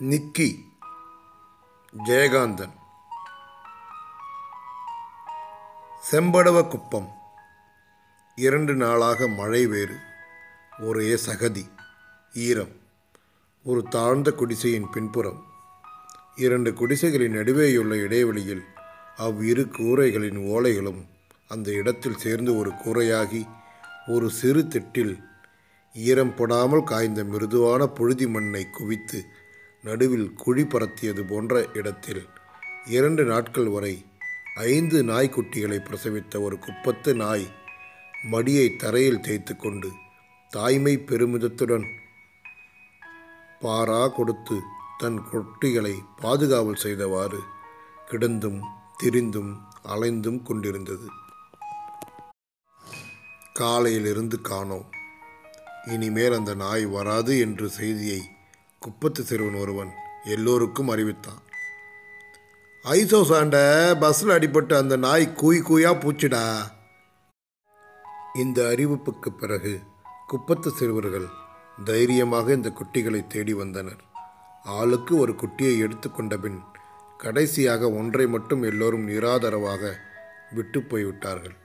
நிக்கி ஜெயகாந்தன் செம்படவ குப்பம். இரண்டு நாளாக மழை வேறு. ஒரே சகதி ஈரம். ஒரு தாழ்ந்த குடிசையின் பின்புறம். இரண்டு குடிசைகளின் நடுவேயுள்ள இடைவெளியில் அவ்விரு கூரைகளின் ஓலைகளும் அந்த இடத்தில் சேர்ந்து ஒரு கூரையாகி ஒரு சிறு திட்டில் ஈரம் படாமல் காய்ந்த மிருதுவான புழுதி மண்ணை குவித்து நடுவில் குழி பரத்தியது போன்ற இடத்தில் இரண்டு நாட்கள் வரை ஐந்து நாய்க்குட்டிகளை பிரசவித்த ஒரு குப்பத்து நாய் மடியை தரையில் தேய்த்து கொண்டு தாய்மை பெருமிதத்துடன் பாரா கொடுத்து தன் குட்டிகளை பாதுகாவல் செய்தவாறு கிடந்தும் திரிந்தும் அலைந்தும் கொண்டிருந்தது. காலையிலிருந்து காணோம். இனிமேல் அந்த நாய் வராது என்று செய்தியை குப்பத்து சிறுவன் ஒருவன் எல்லோருக்கும் அறிவித்தான். ஐசோ சாண்ட பஸ்ஸில் அடிபட்டு அந்த நாய் கூய் கூயா பூச்சிடா. இந்த அறிவிப்புக்கு பிறகு குப்பத்து சிறுவர்கள் தைரியமாக இந்த குட்டிகளை தேடி வந்தனர். ஆளுக்கு ஒரு குட்டியை எடுத்துக்கொண்ட பின் கடைசியாக ஒன்றை மட்டும் எல்லோரும் நிராதரவாக விட்டு போய்விட்டார்கள்.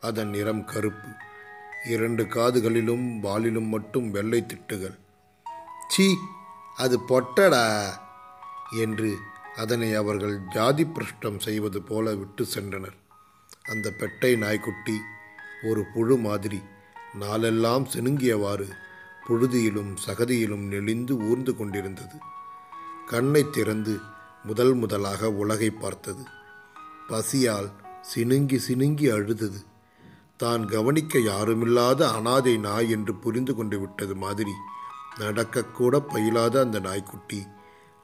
அதன் நிறம் கருப்பு. இரண்டு காதுகளிலும் வாலிலும் மட்டும் வெள்ளை திட்டுகள். சீ அது பொட்டடா என்று அதனை அவர்கள் ஜாதி பிரஷ்டம் செய்வது போல விட்டு சென்றனர். அந்த பெட்டை நாய்க்குட்டி ஒரு புழு மாதிரி நாளெல்லாம் சினுங்கியவாறு புழுதியிலும் சகதியிலும் நெளிந்து ஊர்ந்து கொண்டிருந்தது. கண்ணை திறந்து முதல் முதலாக உலகை பார்த்தது. பசியால் சினுங்கி சினுங்கி அழுதது. தான் கவனிக்க யாருமில்லாத அனாதை நாய் என்று புரிந்து கொண்டு விட்டது மாதிரி நடக்கக்கூட பயிலாத அந்த நாய்க்குட்டி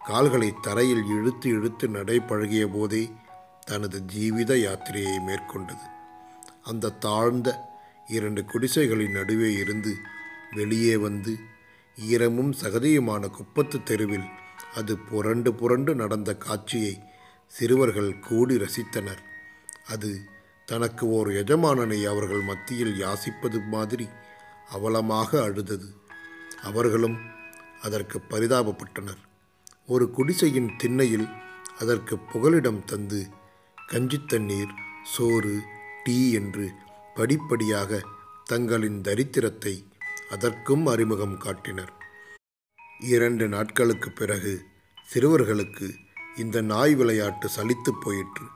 கால்களை தரையில் இழுத்து இழுத்து நடை பழகிய போதே தனது ஜீவித யாத்திரையை மேற்கொண்டது. அந்த தாழ்ந்த இரண்டு குடிசைகளின் நடுவே இருந்து வெளியே வந்து ஈரமும் சகதியுமான குப்பத்து தெருவில் அது புரண்டு புரண்டு நடந்த காட்சியை சிறுவர்கள் கூடி ரசித்தனர். அது தனக்கு ஓர் எஜமானனை அவர்கள் மத்தியில் யாசிப்பது மாதிரி அவலமாக அழுதது. அவர்களும் அதற்கு பரிதாபப்பட்டனர். ஒரு குடிசையின் திண்ணையில் அதற்கு புகலிடம் தந்து கஞ்சி தண்ணீர் சோறு டீ என்று படிப்படியாக தங்களின் தரித்திரத்தை அதற்கும் அறிமுகம் காட்டினர். இரண்டு நாட்களுக்கு பிறகு சிறுவர்களுக்கு இந்த நாய் விளையாட்டு சலித்து போயிற்று.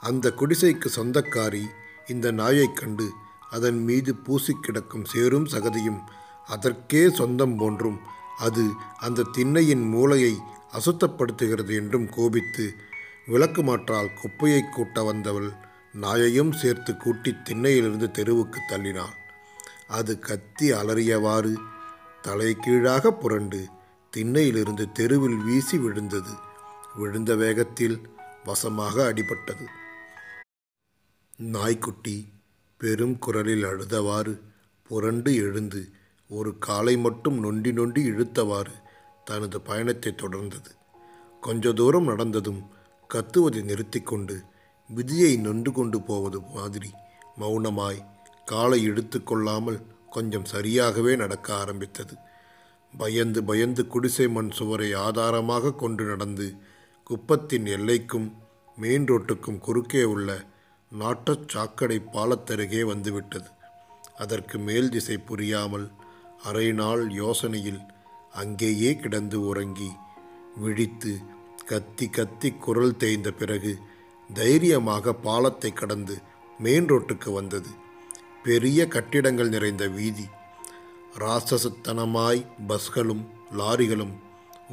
அந்த குடிசைக்கு சொந்தக்காரி இந்த நாயைக் கண்டு அதன் மீது பூசி கிடக்கும் சேரும் சகதியும் அதற்கே சொந்தம் போன்றும். அது அந்த திண்ணையின் மூளையை அசுத்தப்படுத்துகிறது என்றும் கோபித்து விளக்கு மாற்றால் குப்பையை கூட்ட வந்தவள் நாயையும் சேர்த்து கூட்டி திண்ணையிலிருந்து தெருவுக்கு தள்ளினாள். அது கத்தி அலறியவாறு தலை கீழாக புரண்டு திண்ணையிலிருந்து தெருவில் வீசி விழுந்தது. விழுந்த வேகத்தில் வசமாக அடிபட்டது. நாய்க்குட்டி பெரும் குரலில் அழுதவாறு புரண்டு எழுந்து ஒரு காலை மட்டும் நொண்டி நொண்டி இழுத்தவாறு தனது பயணத்தை தொடர்ந்தது. கொஞ்ச தூரம் நடந்ததும் கத்துவதை நிறுத்தி கொண்டு விதியை நொண்டு கொண்டு போவது மாதிரி மௌனமாய் காலை இழுத்து கொள்ளாமல் கொஞ்சம் சரியாகவே நடக்க ஆரம்பித்தது. பயந்து பயந்து குடிசை மண் சுவரை ஆதாரமாக கொண்டு நடந்து குப்பத்தின் எல்லைக்கும் மெயின் ரோட்டுக்கும் குறுக்கே உள்ள நாட்டச் சாக்கடை பாலத்தருகே வந்துவிட்டது. அதற்கு மேல் திசை புரியாமல் அரை நாள் யோசனையில் அங்கேயே கிடந்து உறங்கி விழித்து கத்தி கத்தி குரல் தேய்ந்த பிறகு தைரியமாக பாலத்தை கடந்து மெயின் ரோட்டுக்கு வந்தது. பெரிய கட்டிடங்கள் நிறைந்த வீதி. ராசசத்தனமாய் பஸ்களும் லாரிகளும்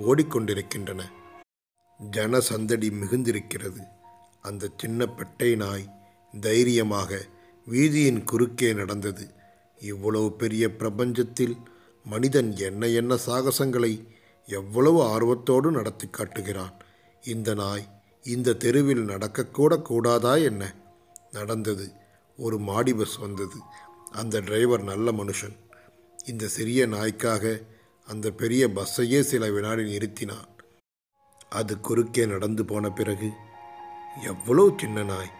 ஓடிக்கொண்டிருக்கின்றன. ஜனசந்தடி மிகுந்திருக்கிறது. அந்த சின்ன பெட்டை நாய் தைரியமாக வீதியின் குறுக்கே நடந்தது. இவ்வளவு பெரிய பிரபஞ்சத்தில் மனிதன் என்ன என்ன சாகசங்களை எவ்வளவு ஆர்வத்தோடு நடத்தி காட்டுகிறான்? இந்த நாய் இந்த தெருவில் நடக்கக்கூட கூடாதா என்ன? நடந்தது. ஒரு மாடி பஸ் வந்தது. அந்த டிரைவர் நல்ல மனுஷன். இந்த சிறிய நாய்க்காக அந்த பெரிய பஸ்ஸையே சில வினாடி நிறுத்தினான். அது குறுக்கே நடந்து போன பிறகு எவ்வளோ சின்ன நாய்.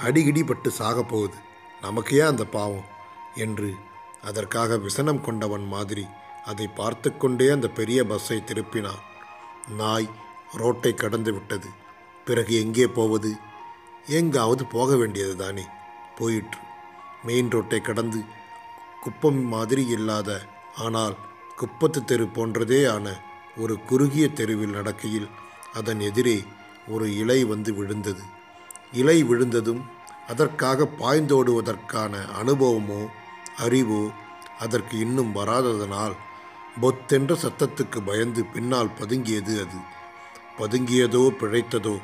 அடிகிடி பட்டு சாகப் போகுது. நமக்கு ஏன் அந்த பாவம்? என்று அதற்காக விசனம் கொண்டவன் மாதிரி அதை பார்த்து கொண்டே அந்த பெரிய பஸ்ஸை திருப்பினான். நாய் ரோட்டை கடந்து விட்டது. பிறகு எங்கே போவது? எங்காவது போக வேண்டியது தானே. போயிற்று. மெயின் ரோட்டை கடந்து குப்பம் மாதிரி இல்லாத ஆனால் குப்பத்து தெரு போன்றதே ஆன ஒரு குறுகிய தெருவில் நடக்கையில் அதன் எதிரே ஒரு இலை வந்து விழுந்தது. இலை விழுந்ததும் அதற்காக பாய்ந்தோடுவதற்கான அனுபவமோ அறிவோ அதற்கு இன்னும் வராததனால் பொத்தென்ற சத்தத்துக்கு பயந்து பின்னால் பதுங்கியது அது. பதுங்கியதோ பிழைத்ததோ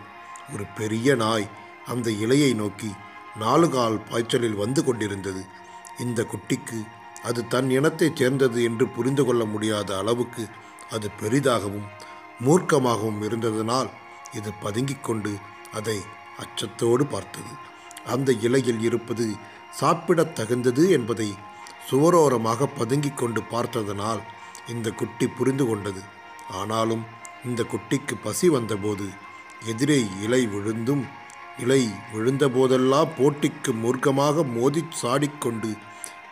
ஒரு பெரிய நாய் அந்த இலையை நோக்கி நாலு கால் பாய்ச்சலில் வந்து கொண்டிருந்தது. இந்த குட்டிக்கு அது தன் இனத்தைச் சேர்ந்தது என்று புரிந்து கொள்ள முடியாத அளவுக்கு அது பெரிதாகவும் மூர்க்கமாகவும் இருந்ததனால் இது பதுங்கிக் கொண்டு அதை அச்சத்தோடு பார்த்தது. அந்த இலையில் இருப்பது சாப்பிடத் தகுந்தது என்பதை சுவரோரமாக பதுங்கிக் கொண்டு பார்த்ததனால் இந்த குட்டி புரிந்து கொண்டது. ஆனாலும் இந்த குட்டிக்கு பசி வந்தபோது எதிரே இலை விழுந்தும் இலை விழுந்தபோதெல்லாம் போட்டிக்கு மூர்க்கமாக மோதிச் சாடிக்கொண்டு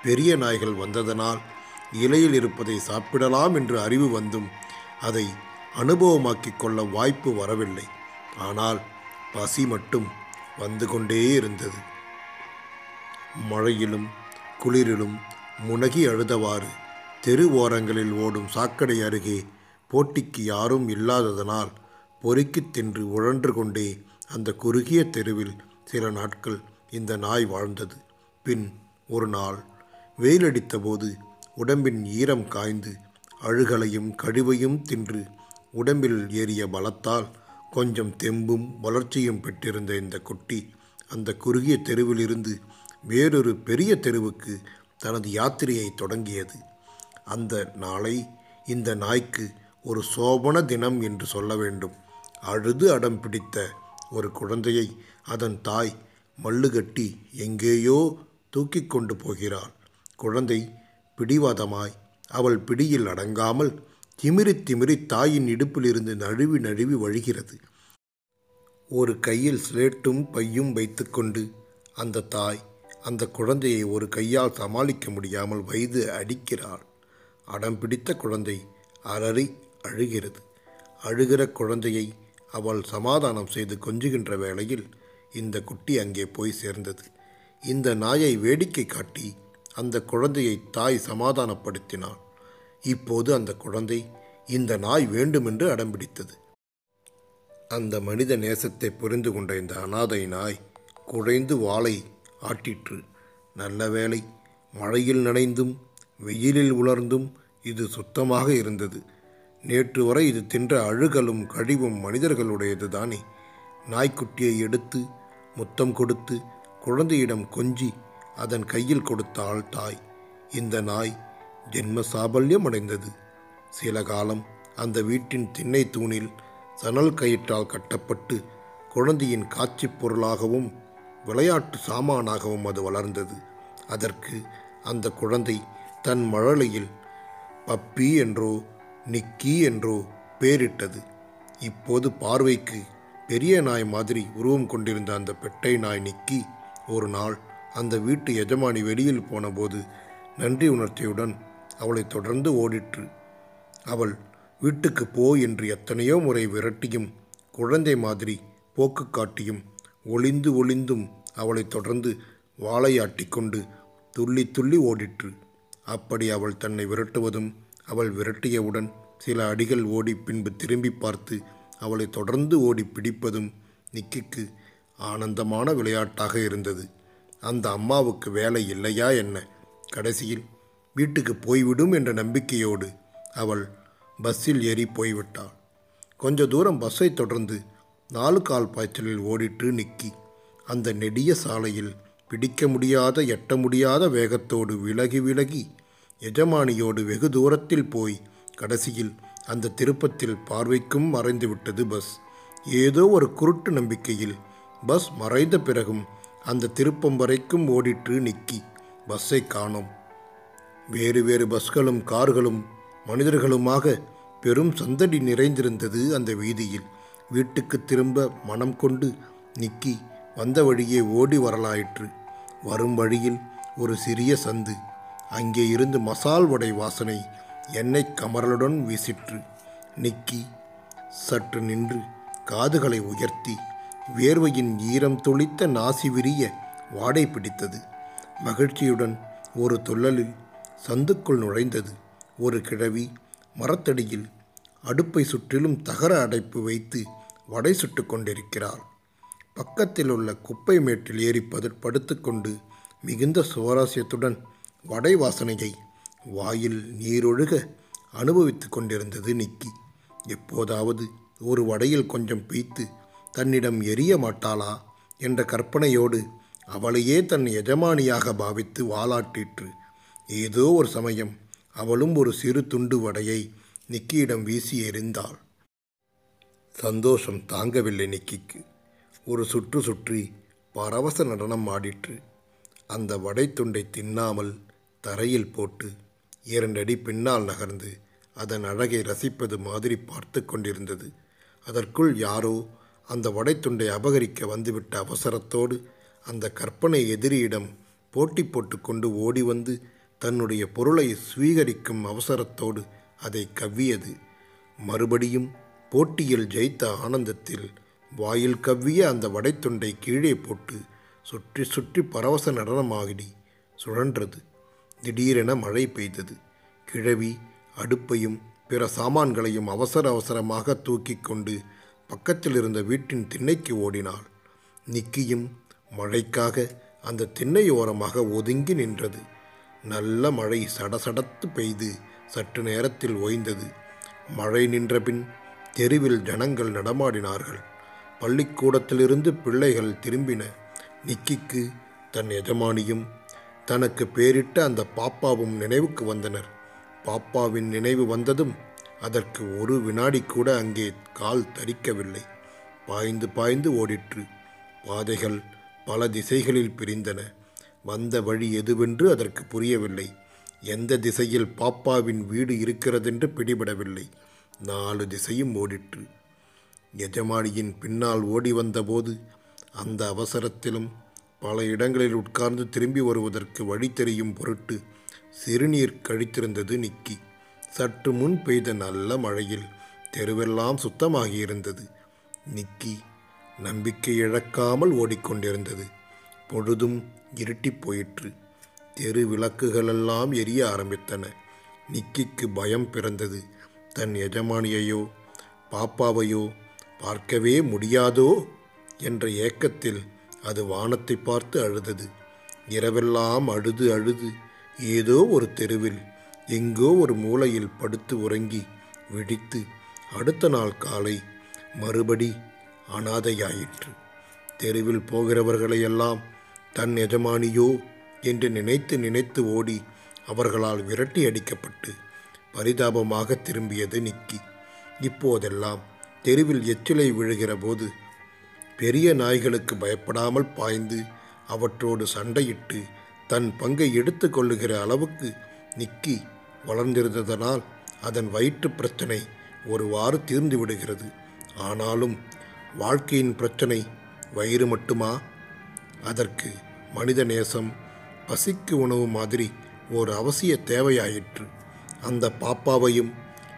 பெரிய நாய்கள் வந்ததனால் இலையில் இருப்பதை சாப்பிடலாம் என்று அறிவு வந்தும் அதை அனுபவமாக்கிக் கொள்ள வாய்ப்பு வரவில்லை. ஆனால் பசி மட்டும் வந்து கொண்டே இருந்தது. மழையிலும் குளிரிலும் முனகி அழுதவாறு தெரு ஓரங்களில் ஓடும் சாக்கடை அருகே போட்டிக்கு யாரும் இல்லாததனால் பொறுக்கித் தின்று உழன்று கொண்டே அந்த குறுகிய தெருவில் சில நாட்கள் இந்த நாய் வாழ்ந்தது. பின் ஒரு நாள் வெயிலடித்தபோது உடம்பின் ஈரம் காய்ந்து அழுகலையும் கழிவையும் தின்று உடம்பில் ஏறிய பலத்தால் கொஞ்சம் தெம்பும் வளர்ச்சியும் பெற்றிருந்த இந்த குட்டி அந்த குறுகிய தெருவிலிருந்து வேறொரு பெரிய தெருவுக்கு தனது யாத்திரையை தொடங்கியது. அந்த நாளை இந்த நாய்க்கு ஒரு சோபன தினம் என்று சொல்ல வேண்டும். அழுது அடம் பிடித்த ஒரு குழந்தையை அதன் தாய் மல்லுகட்டி எங்கேயோ தூக்கி கொண்டு போகிறாள். குழந்தை பிடிவாதமாய் அவள் பிடியில் அடங்காமல் திமிரி திமிரி தாயின் இடுப்பிலிருந்து நழுவி நழுவி வழிகிறது. ஒரு கையில் ஸ்லேட்டும் பையும் வைத்துக்கொண்டு அந்த தாய் அந்த குழந்தையை ஒரு கையால் சமாளிக்க முடியாமல் வைத்து அடிக்கிறாள். அடம் பிடித்த குழந்தை அலறி அழுகிறது. அழுகிற குழந்தையை அவள் சமாதானம் செய்து கொஞ்சுகின்ற வேளையில் இந்த குட்டி அங்கே போய் சேர்ந்தது. இந்த நாயை வேடிக்கை காட்டி அந்த குழந்தையை தாய் சமாதானப்படுத்தினாள். இப்போது அந்த குழந்தை இந்த நாய் வேண்டுமென்று அடம்பிடித்தது அந்த மனித நேசத்தை புரிந்து கொண்ட இந்த அனாதை நாய் குழைந்து வாளை ஆட்டிற்று. நல்ல வேளை மழையில் நனைந்தும் வெயிலில் உலர்ந்தும் இது சுத்தமாக இருந்தது. நேற்று வரை இது தின்ற அழுகலும் கழிவும் மனிதர்களுடையது தானே. நாய்க்குட்டியை எடுத்து முத்தம் கொடுத்து குழந்தையிடம் கொஞ்சி அதன் கையில் கொடுத்தாள் தாய். இந்த நாய் ஜென்ம சாபல்யம் அடைந்தது. சில காலம் அந்த வீட்டின் திண்ணை தூணில் சணல் கயிற்றால் கட்டப்பட்டு குழந்தையின் காட்சிப் பொருளாகவும் விளையாட்டு சாமானாகவும் அது வளர்ந்தது. அதற்கு அந்த குழந்தை தன் மழலையில் பப்பி என்றோ நிக்கி என்றோ பேரிட்டது. இப்போது பார்வைக்கு பெரிய நாய் மாதிரி உருவம் கொண்டிருந்த அந்த பெட்டை நாய் நிக்கி ஒரு நாள் அந்த வீட்டு எஜமானி வெளியில் போனபோது நன்றி உணர்ச்சியுடன் அவளை தொடர்ந்து ஓடிற்று. அவள் வீட்டுக்கு போ என்று எத்தனையோ முறை விரட்டியும் குழந்தை மாதிரி போக்கு காட்டியும் ஒளிந்து ஒளிந்தும் அவளை தொடர்ந்து வாழையாட்டிக்கொண்டு துள்ளி துள்ளி ஓடிற்று. அப்படி அவள் தன்னை விரட்டுவதும் அவள் விரட்டியவுடன் சில அடிகள் ஓடி பின்பு திரும்பி பார்த்து அவளை தொடர்ந்து ஓடி பிடிப்பதும் நிக்கிக்கு ஆனந்தமான விளையாட்டாக இருந்தது. அந்த அம்மாவுக்கு வேலை இல்லையா என்ன? கடைசியில் வீட்டுக்கு போய்விடும் என்ற நம்பிக்கையோடு அவள் பஸ்ஸில் ஏறி போய்விட்டாள். கொஞ்ச தூரம் பஸ்ஸை தொடர்ந்து நாலு கால் பாய்ச்சலில் ஓடிட்டு நிக்கி. அந்த நெடிய சாலையில் பிடிக்க முடியாத எட்ட முடியாத வேகத்தோடு விலகி விலகி எஜமானியோடு வெகு தூரத்தில் போய் கடைசியில் அந்த திருப்பத்தில் பார்வைக்கும் மறைந்துவிட்டது பஸ். ஏதோ ஒரு குருட்டு நம்பிக்கையில் பஸ் மறைந்த பிறகும் அந்த திருப்பம் வரைக்கும் ஓடிட்டு நிக்கி. பஸ்ஸை காணோம். வேறு வேறு பஸ்களும் கார்களும் மனிதர்களுமாக பெரும் சந்தடி நிறைந்திருந்தது அந்த வீதியில். வீட்டுக்கு திரும்ப மனம் கொண்டு நிக்கி வந்த வழியே ஓடி வரலாயிற்று. வரும் வழியில் ஒரு சிறிய சந்து. அங்கே இருந்து மசால் வடை வாசனை எண்ணெய் கமரலுடன் வீசிற்று. நிக்கி சற்று நின்று காதுகளை உயர்த்தி வேர்வையின் ஈரம் துளித்த நாசி விரிய வாடை பிடித்தது. மகிழ்ச்சியுடன் ஒரு துள்ளலில் சந்துக்குள் நுழைந்தது. ஒரு கிழவி மரத்தடியில் அடுப்பை சுற்றிலும் தகர அடைப்பு வைத்து வடை சுட்டு கொண்டிருக்கிறார். பக்கத்தில் உள்ள குப்பை மேட்டில் ஏறி பது படுத்துக்கொண்டு மிகுந்த சுவாரஸ்யத்துடன் வடை வாசனையை வாயில் நீரொழுக அனுபவித்து கொண்டிருந்தது நிக்கி. எப்போதாவது ஒரு வடையில் கொஞ்சம் பீய்த்து தன்னிடம் எரிய மாட்டாளா என்ற கற்பனையோடு அவளையே தன் எஜமானியாக பாவித்து வாலாட்டிற்று ஏதோ ஒரு சமயம் அவளும் ஒரு சிறு துண்டு வடையை நிக்கியிடம் வீசி எறிந்தாள். சந்தோஷம் தாங்கவில்லை நிக்கிக்கு. ஒரு சுற்று சுற்றி பரவச நடனம் ஆடிற்று. அந்த வடைத்துண்டை தின்னாமல் தரையில் போட்டு இரண்டடி பின்னால் நகர்ந்து அதன் அழகை ரசிப்பது மாதிரி பார்த்து கொண்டிருந்தது. அதற்குள் யாரோ அந்த வடைத்துண்டை அபகரிக்க வந்துவிட்ட அவசரத்தோடு அந்த கற்பனை எதிரியிடம் போட்டி போட்டுக்கொண்டு ஓடி வந்து தன்னுடைய பொருளை சுவீகரிக்கும் அவசரத்தோடு அதை கவ்வியது. மறுபடியும் போட்டியில் ஜெயித்த ஆனந்தத்தில் வாயில் கவ்விய அந்த வடைத்துண்டை கீழே போட்டு சுற்றி சுற்றி பரவச நடனமாகிடி சுழன்றது. திடீரென மழை பெய்தது. கிழவி அடுப்பையும் பிற சாமான்களையும் அவசர அவசரமாக தூக்கி கொண்டு பக்கத்தில் இருந்த வீட்டின் திண்ணைக்கு ஓடினாள். நிக்கியும் மழைக்காக அந்த திண்ணையோரமாக ஒதுங்கி நின்றது. நல்ல மழை சடசடத்து பெய்து சற்று நேரத்தில் ஓய்ந்தது. மழை நின்றபின் தெருவில் ஜனங்கள் நடமாடினார்கள். பள்ளிக்கூடத்திலிருந்து பிள்ளைகள் திரும்பின. நிக்கிக்கு தன் எஜமானியும் தனக்கு பேரிட்ட அந்த பாப்பாவும் நினைவுக்கு வந்தனர். பாப்பாவின் நினைவு வந்ததும் அதற்கு ஒரு வினாடி கூட அங்கே கால் தரிக்கவில்லை பாய்ந்து பாய்ந்து ஓடிற்று. பாதைகள் பல திசைகளில் பிரிந்தன. வந்த வழி எதுவென்று அதற்கு புரியவில்லை. எந்த திசையில் பாப்பாவின் வீடு இருக்கிறதென்று பிடிபடவில்லை. நாலு திசையும் ஓடிற்று. எஜமானியின் பின்னால் ஓடி வந்தபோது அந்த அவசரத்திலும் பல இடங்களில் உட்கார்ந்து திரும்பி வருவதற்கு வழி தெரியும் பொருட்டு சிறுநீர் கழித்திருந்தது நிக்கி. சற்று முன் பெய்த நல்ல மழையில் தெருவெல்லாம் சுத்தமாகியிருந்தது. நிக்கி நம்பிக்கை இழக்காமல் ஓடிக்கொண்டிருந்தது. பொழுதும் இருட்டிப் போயிற்று. தெரு விளக்குகளெல்லாம் எரிய ஆரம்பித்தன. நிக்கிக்கு பயம் பிறந்தது. தன் எஜமானியையோ பாப்பாவையோ பார்க்கவே முடியாதோ? என்ற ஏக்கத்தில் அது வானத்தை பார்த்து அழுதது. இரவெல்லாம் அழுது அழுது ஏதோ ஒரு தெருவில் எங்கோ ஒரு மூலையில் படுத்து உறங்கி விழித்து அடுத்த நாள் காலை மறுபடி அனாதையாயிற்று. தெருவில் போகிறவர்களையெல்லாம் தன் எஜமானியோ என்று நினைத்து நினைத்து ஓடி அவர்களால் விரட்டி அடிக்கப்பட்டு பரிதாபமாக திரும்பியது நிக்கி. இப்போதெல்லாம் தெருவில் எச்சிலை விழுகிற போது பெரிய நாய்களுக்கு பயப்படாமல் பாய்ந்து அவற்றோடு சண்டையிட்டு தன் பங்கை எடுத்து கொள்ளுகிற அளவுக்கு நிக்கி வளர்ந்திருந்ததனால் அதன் வயிற்று பிரச்சனை ஒருவாறு தீர்ந்து விடுகிறது. ஆனாலும் வாழ்க்கையின் பிரச்சனை வயிறு மட்டுமா? அதற்கு மனித நேசம் பசிக்கு உணவு மாதிரி ஒரு அவசிய தேவையாயிற்று. அந்த பாப்பாவையும்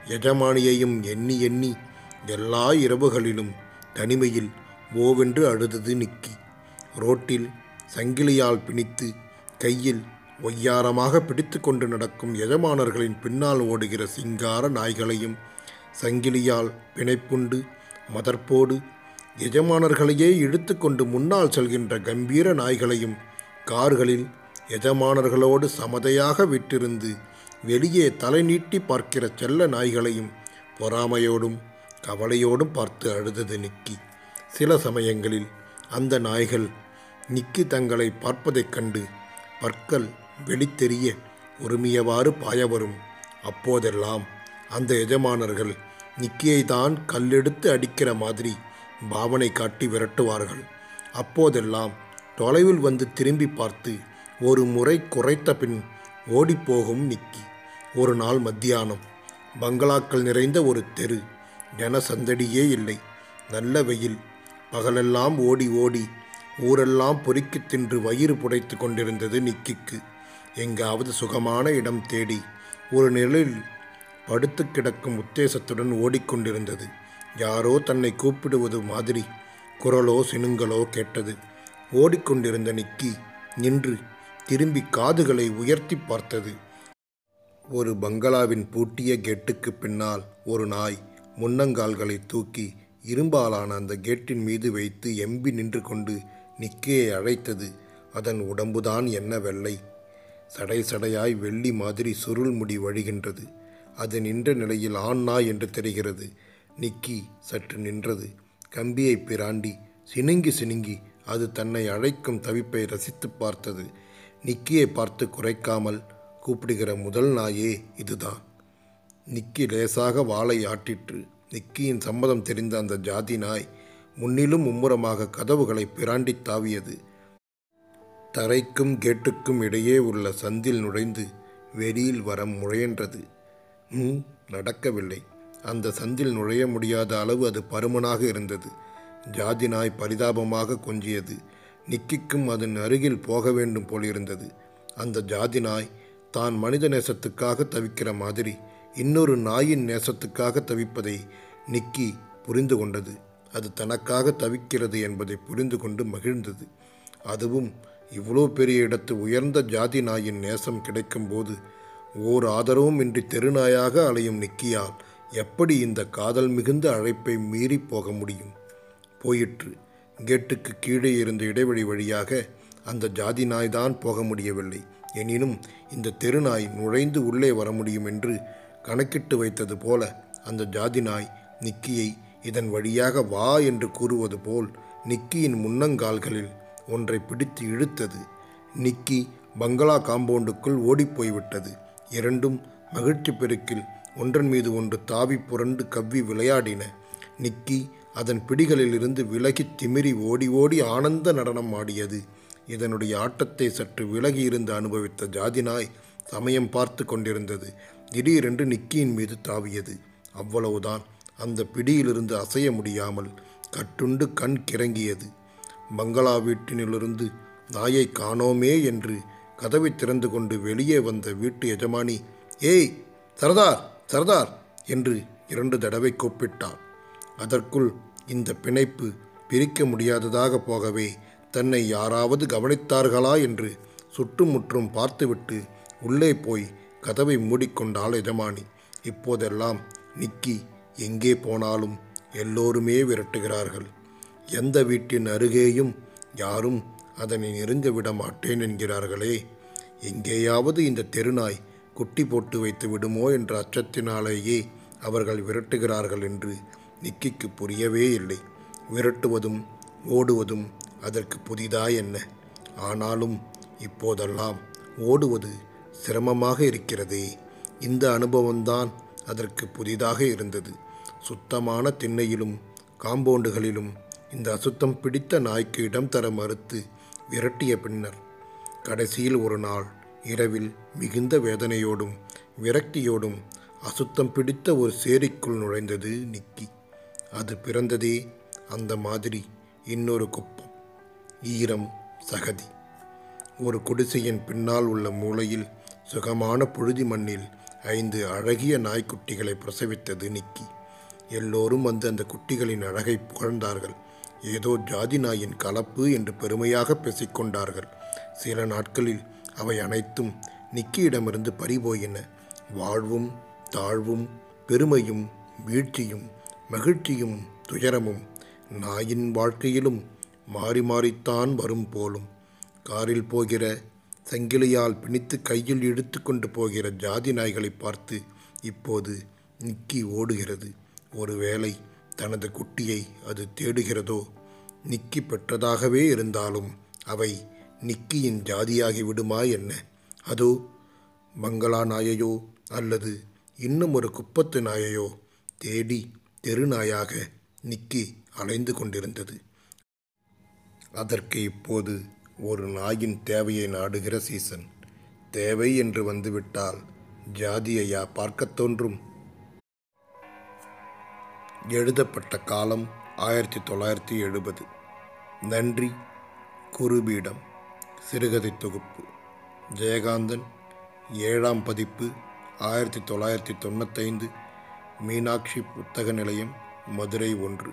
எஜமானியையும் எண்ணி எண்ணி எல்லா இரவுகளிலும் தனிமையில் ஓவென்று அழுதது நிக்கி. ரோட்டில் சங்கிலியால் பிணித்து கையில் ஒய்யாரமாக பிடித்து கொண்டு நடக்கும் எஜமானர்களின் பின்னால் ஓடுகிற சிங்கார நாய்களையும் சங்கிலியால் பிணைப்புண்டு மதர்ப்போடு எஜமானர்களையே இழுத்து கொண்டு முன்னால் செல்கின்ற கம்பீர நாய்களையும் கார்களில் எஜமானர்களோடு சமதையாக விட்டிருந்து வெளியே தலை நீட்டி பார்க்கிற செல்ல நாய்களையும் பொறாமையோடும் கவலையோடும் பார்த்து அழுதது நிக்கி. சில சமயங்களில் அந்த நாய்கள் நிக்கி தங்களை பார்ப்பதைக் கண்டு பற்கள் வெளித்தெரிய உரிமையவாறு பாய வரும் அப்போதெல்லாம் அந்த எஜமானர்கள் நிக்கியை தான் கல்லெடுத்து அடிக்கிற மாதிரி பாவனை காட்டி விரட்டுவார்கள். அப்போதெல்லாம் தொலைவில் வந்து திரும்பி பார்த்து ஒரு முறை குறைத்த பின் ஓடிப்போகும் நிக்கி. ஒரு நாள் மத்தியானம். பங்களாக்கள் நிறைந்த ஒரு தெரு. ஜனசந்தடியே இல்லை. நல்ல வெயில். பகலெல்லாம் ஓடி ஓடி ஊரெல்லாம் பொறுக்கி தின்று வயிறு புடைத்து கொண்டிருந்தது நிக்கிக்கு. எங்காவது சுகமான இடம் தேடி ஒரு நிழலில் படுத்து கிடக்கும் உத்தேசத்துடன் ஓடிக்கொண்டிருந்தது யாரோ தன்னை கூப்பிடுவது மாதிரி குரலோ சினுங்களோ கேட்டது. ஓடிக்கொண்டிருந்த நிக்கி நின்று திரும்பி காதுகளை உயர்த்தி பார்த்தது. ஒரு பங்களாவின் பூட்டிய கேட்டுக்கு பின்னால் ஒரு நாய் முன்னங்கால்களை தூக்கி இரும்பாலான அந்த கேட்டின் மீது வைத்து எம்பி நின்று கொண்டு நிக்கியை அழைத்தது. அதன் உடம்புதான் என்ன வெள்ளை. சடை சடையாய் வெள்ளி மாதிரி சுருள் முடி வழிகின்றது. அது நின்ற நிலையில் ஆண் நாய் என்று தெரிகிறது. நிக்கி சற்று நின்றது. கம்பியை பிராண்டி சினுங்கி சினுங்கி அது தன்னை அழைக்கும் தவிப்பை ரசித்து பார்த்தது. நிக்கியை பார்த்து குறைக்காமல் கூப்பிடுகிற முதல் நாயே இதுதான். நிக்கி லேசாக வாளை ஆட்டிற்று. நிக்கியின் சம்மதம் தெரிந்த அந்த ஜாதி நாய் முன்னிலும் மும்முரமாக கதவுகளை பிராண்டி தாவியது. தரைக்கும் கேட்டுக்கும் இடையே உள்ள சந்தில் நுழைந்து வெளியில் வர முயன்றது ம் நடக்கவில்லை. அந்த சந்தில் நுழைய முடியாத அளவு அது பருமனாக இருந்தது. ஜாதி நாய் பரிதாபமாக கொஞ்சியது. நிக்கிக்கும் அதன் அருகில் போக வேண்டும் போலிருந்தது. அந்த ஜாதி நாய் தான் மனித நேசத்துக்காக தவிக்கிற மாதிரி இன்னொரு நாயின் நேசத்துக்காக தவிப்பதை நிக்கி புரிந்து கொண்டது. அது தனக்காக தவிக்கிறது என்பதை புரிந்து கொண்டு மகிழ்ந்தது. அதுவும் இவ்வளோ பெரிய இடத்து உயர்ந்த ஜாதி நாயின் நேசம் கிடைக்கும்போது ஓர் ஆதரவும் இன்றி தெருநாயாக அலையும் நிக்கியால் எப்படி இந்த காதல் மிகுந்த அழைப்பை மீறி போக முடியும்? போயிற்று. கேட்டுக்கு கீழே இருந்த இடைவெளி வழியாக அந்த ஜாதி நாய் தான் போக முடியவில்லை. எனினும் இந்த தெருநாய் நுழைந்து உள்ளே வர முடியும் என்று கணக்கிட்டு வைத்தது போல அந்த ஜாதி நாய் நிக்கியை இதன் வழியாக வா என்று கூறுவது போல் நிக்கியின் முன்னங்கால்களில் ஒன்றை பிடித்து இழுத்தது. நிக்கி பங்களா காம்பவுண்டுக்குள் ஓடிப்போய்விட்டது. இரண்டும் மகிழ்ச்சி பெருக்கில் ஒன்றன் மீது ஒன்று தாவி புரண்டு கவ்வி விளையாடின. நிக்கி அதன் பிடிகளிலிருந்து விலகி திமிரி ஓடி ஓடி ஆனந்த நடனம் ஆடியது. இதனுடைய ஆட்டத்தை சற்று விலகி இருந்து அனுபவித்த ஜாதினாய் சமயம் பார்த்து கொண்டிருந்தது. திடீரென்று நிக்கியின் மீது தாவியது. அவ்வளவுதான். அந்த பிடியிலிருந்து அசைய முடியாமல் கட்டுண்டு கண் கிறங்கியது. பங்களா வீட்டினிலிருந்து நாயை காணோமே என்று கதவை திறந்து கொண்டு வெளியே வந்த வீட்டு எஜமானி ஏய் சரதார் சரதார் என்று இரண்டு தடவை கூப்பிட்டார் அதற்குள் இந்த பிணைப்பு பிரிக்க முடியாததாக போகவே தன்னை யாராவது கவனித்தார்களா என்று சுற்றுமுற்றும் பார்த்துவிட்டு உள்ளே போய் கதவை மூடிக்கொண்டாள் எஜமானி. இப்போதெல்லாம் நிக்கி எங்கே போனாலும் எல்லோருமே விரட்டுகிறார்கள். எந்த வீட்டின் அருகேயும் யாரும் அதனை நெருங்க விட மாட்டேன் என்கிறார்களே. எங்கேயாவது இந்த தெருநாய் குட்டி போட்டு வைத்து விடுமோ என்ற அச்சத்தினாலேயே அவர்கள் விரட்டுகிறார்கள் என்று நிக்கிக்கு புரியவே இல்லை. விரட்டுவதும் ஓடுவதும் அதற்கு புதிதா என்ன? ஆனாலும் இப்போதெல்லாம் ஓடுவது சிரமமாக இருக்கிறதே. இந்த அனுபவம்தான் அதற்கு புதிதாக இருந்தது. சுத்தமான திண்ணையிலும் காம்பவுண்டுகளிலும் இந்த அசுத்தம் பிடித்த நாய்க்கு இடம் தர மறுத்து விரட்டிய பின்னர் கடைசியில் ஒரு நாள் இரவில் மிகுந்த வேதனையோடும் விரக்தியோடும் அசுத்தம் பிடித்த ஒரு சேரிக்குள் நுழைந்தது நிக்கி. அது பிறந்ததே அந்த மாதிரி இன்னொரு குப்பம் ஈரம் சகதி. ஒரு குடிசையின் பின்னால் உள்ள மூலையில் சுகமான புழுதி மண்ணில் ஐந்து அழகிய நாய்க்குட்டிகளை பிரசவித்தது நிக்கி. எல்லோரும் வந்து அந்த குட்டிகளின் அழகை புகழ்ந்தார்கள். ஏதோ ஜாதி நாயின் கலப்பு என்று பெருமையாக பேசிக்கொண்டார்கள். சில நாட்களில் அவை அனைத்தும் நிக்கியிடமிருந்து பறிபோயின. வாழ்வும் தாழ்வும் பெருமையும் வீழ்ச்சியும் மகிழ்ச்சியும் துயரமும் நாயின் வாழ்க்கையிலும் மாறி மாறித்தான் வரும் போலும். காரில் போகிற சங்கிலியால் பிணித்து கையில் இழுத்து கொண்டு போகிற ஜாதி நாய்களை பார்த்து இப்போது நிக்கி ஓடுகிறது. ஒருவேளை தனது குட்டியை அது தேடுகிறதோ? நிக்கி பெற்றதாகவே இருந்தாலும் அவை நிக்கியின் ஜாதியாகி விடுமா என்ன? அதோ மங்களா நாயையோ அல்லது இன்னும் ஒரு குப்பத்து நாயையோ தேடி தெருநாயாக நிக்கி அலைந்து கொண்டிருந்தது. அதற்கு இப்போது ஒரு நாயின் தேவையை நாடுகிற சீசன். தேவை என்று வந்துவிட்டால் ஜாதியையா பார்க்கத் தோன்றும்? எழுதப்பட்ட காலம் ஆயிரத்தி தொள்ளாயிரத்தி எழுபது. நன்றி குருபீடம் சிறுகதை தொகுப்பு. ஜெயகாந்தன் ஏழாம் பதிப்பு ஆயிரத்தி தொள்ளாயிரத்தி தொண்ணூத்தைந்து. மீனாட்சி புத்தக நிலையம் மதுரை ஒன்று.